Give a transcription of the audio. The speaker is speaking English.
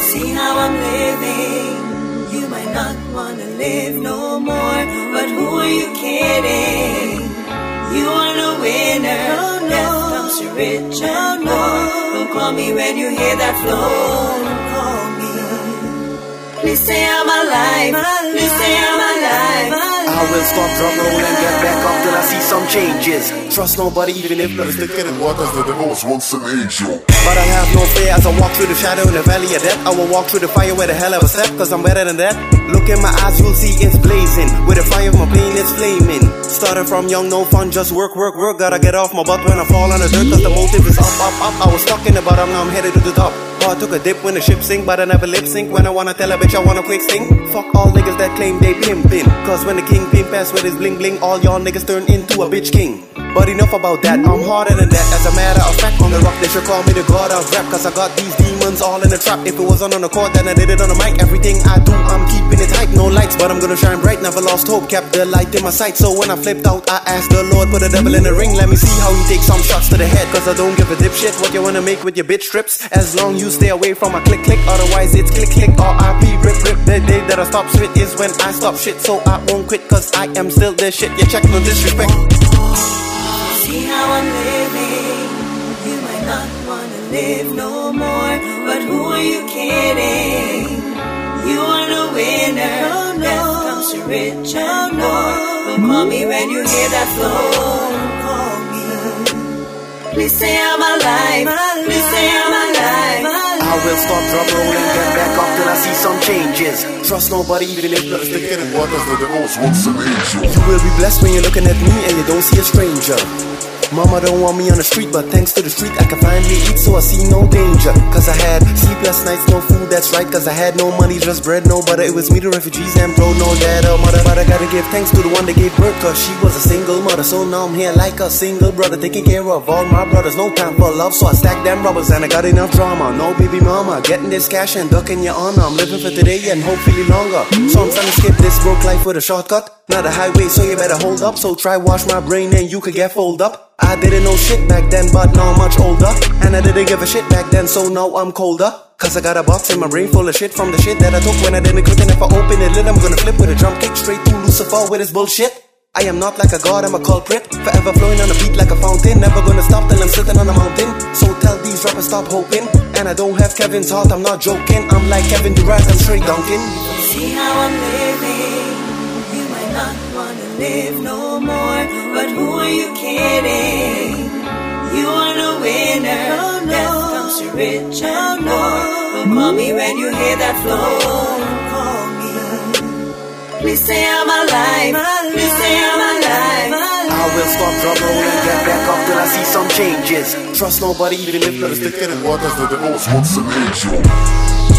See how I'm living. You might not wanna live no more, but who are you kidding? You are no winner. No, no. Death comes to rich and No, no. poor. Don't call me when you hear that flow. Don't call me. Please say I'm alive. Please say I'm alive. I will stop drum roll and get back up till I see some changes. Trust nobody even if Let us take it in what as the devil's once an angel. But I have no fear as I walk through the shadow in the valley of death. I will walk through the fire where the hell ever step, cause I'm better than that. Look in my eyes, you'll see it's blazing. With the fire of my pain, it's flaming. Started from young, no fun, just work, work, work. Gotta get off my butt when I fall on the dirt, cause the motive is up, up, up. I was stuck in the bottom, now I'm headed to the top. Oh, I took a dip when the ship sink, but I never lip sync. When I wanna tell a bitch I wanna quick sing. Fuck all niggas that claim they pimpin'. Cause when the king pimp pass with his bling bling, all y'all niggas turn into a bitch king. But enough about that, I'm harder than that. As a matter of fact, on the rock, they should call me the god of rap. Cause I got these demons all in the trap. If it wasn't on the court, then I did it on the mic. Everything I do, I'm keeping it hype. No lights, but I'm gonna shine bright. Never lost hope, kept the light in my sight. So when I flipped out, I asked the Lord, put the devil in the ring. Let me see how he takes some shots to the head. Cause I don't give a dip shit what you wanna make with your bitch strips. As long you stay away from a click click, otherwise it's click click or RP rip rip. The day that I stop spit is when I stop shit. So I won't quit cause I am still the shit. You check no disrespect. See how I'm living. You not wanna live no more, but who are you kidding? You are no winner. No, no. Death comes to rich and No, poor. no. Don't call me when you hear that flow. Don't call me. Please say I'm alive. Please say I'm alive. I will stop drum roll and get back up till I see some changes. Trust nobody even if Let us take it in what as the devil's once an angel. You will be blessed when you're looking at me and you don't see a stranger. Mama don't want me on the street, but thanks to the street I can finally eat, so I see no danger. Cause I had sleepless nights, no food, that's right. Cause I had no money, just bread, no butter. It was me, the refugees, and bro, no dad or mother. But I gotta give thanks to the one that gave birth, cause she was a single mother. So now I'm here like a single brother, taking care of all my brothers. No time for love, so I stack them rubbers, and I got enough drama. No baby mama, getting this cash and ducking your honor. I'm living for today and hopefully longer. So I'm trying to skip this broke life with a shortcut. Not a highway, so you better hold up. So try wash my brain and you could get fold up. I didn't know shit back then, but now I'm much older. And I didn't give a shit back then, so now I'm colder. Cause I got a box in my brain full of shit from the shit that I took when I didn't quit. And if I open it lid, I'm gonna flip with a drum kick straight to Lucifer with his bullshit. I am not like a god, I'm a culprit. Forever flowing on a beat like a fountain. Never gonna stop till I'm sitting on a mountain. So tell these rappers stop hoping. And I don't have Kevin's heart, I'm not joking. I'm like Kevin Durant, I'm straight dunking. See how I'm living. Live no more, but who are you kidding? You are no winner. No, no. Death comes to rich and No, poor. no. Don't call me when you hear that flow. Call me. Please say I'm alive. Please say I'm alive. I will stop roll and get back up till I see some changes. Trust nobody even if take it in what as the devil's once an angel.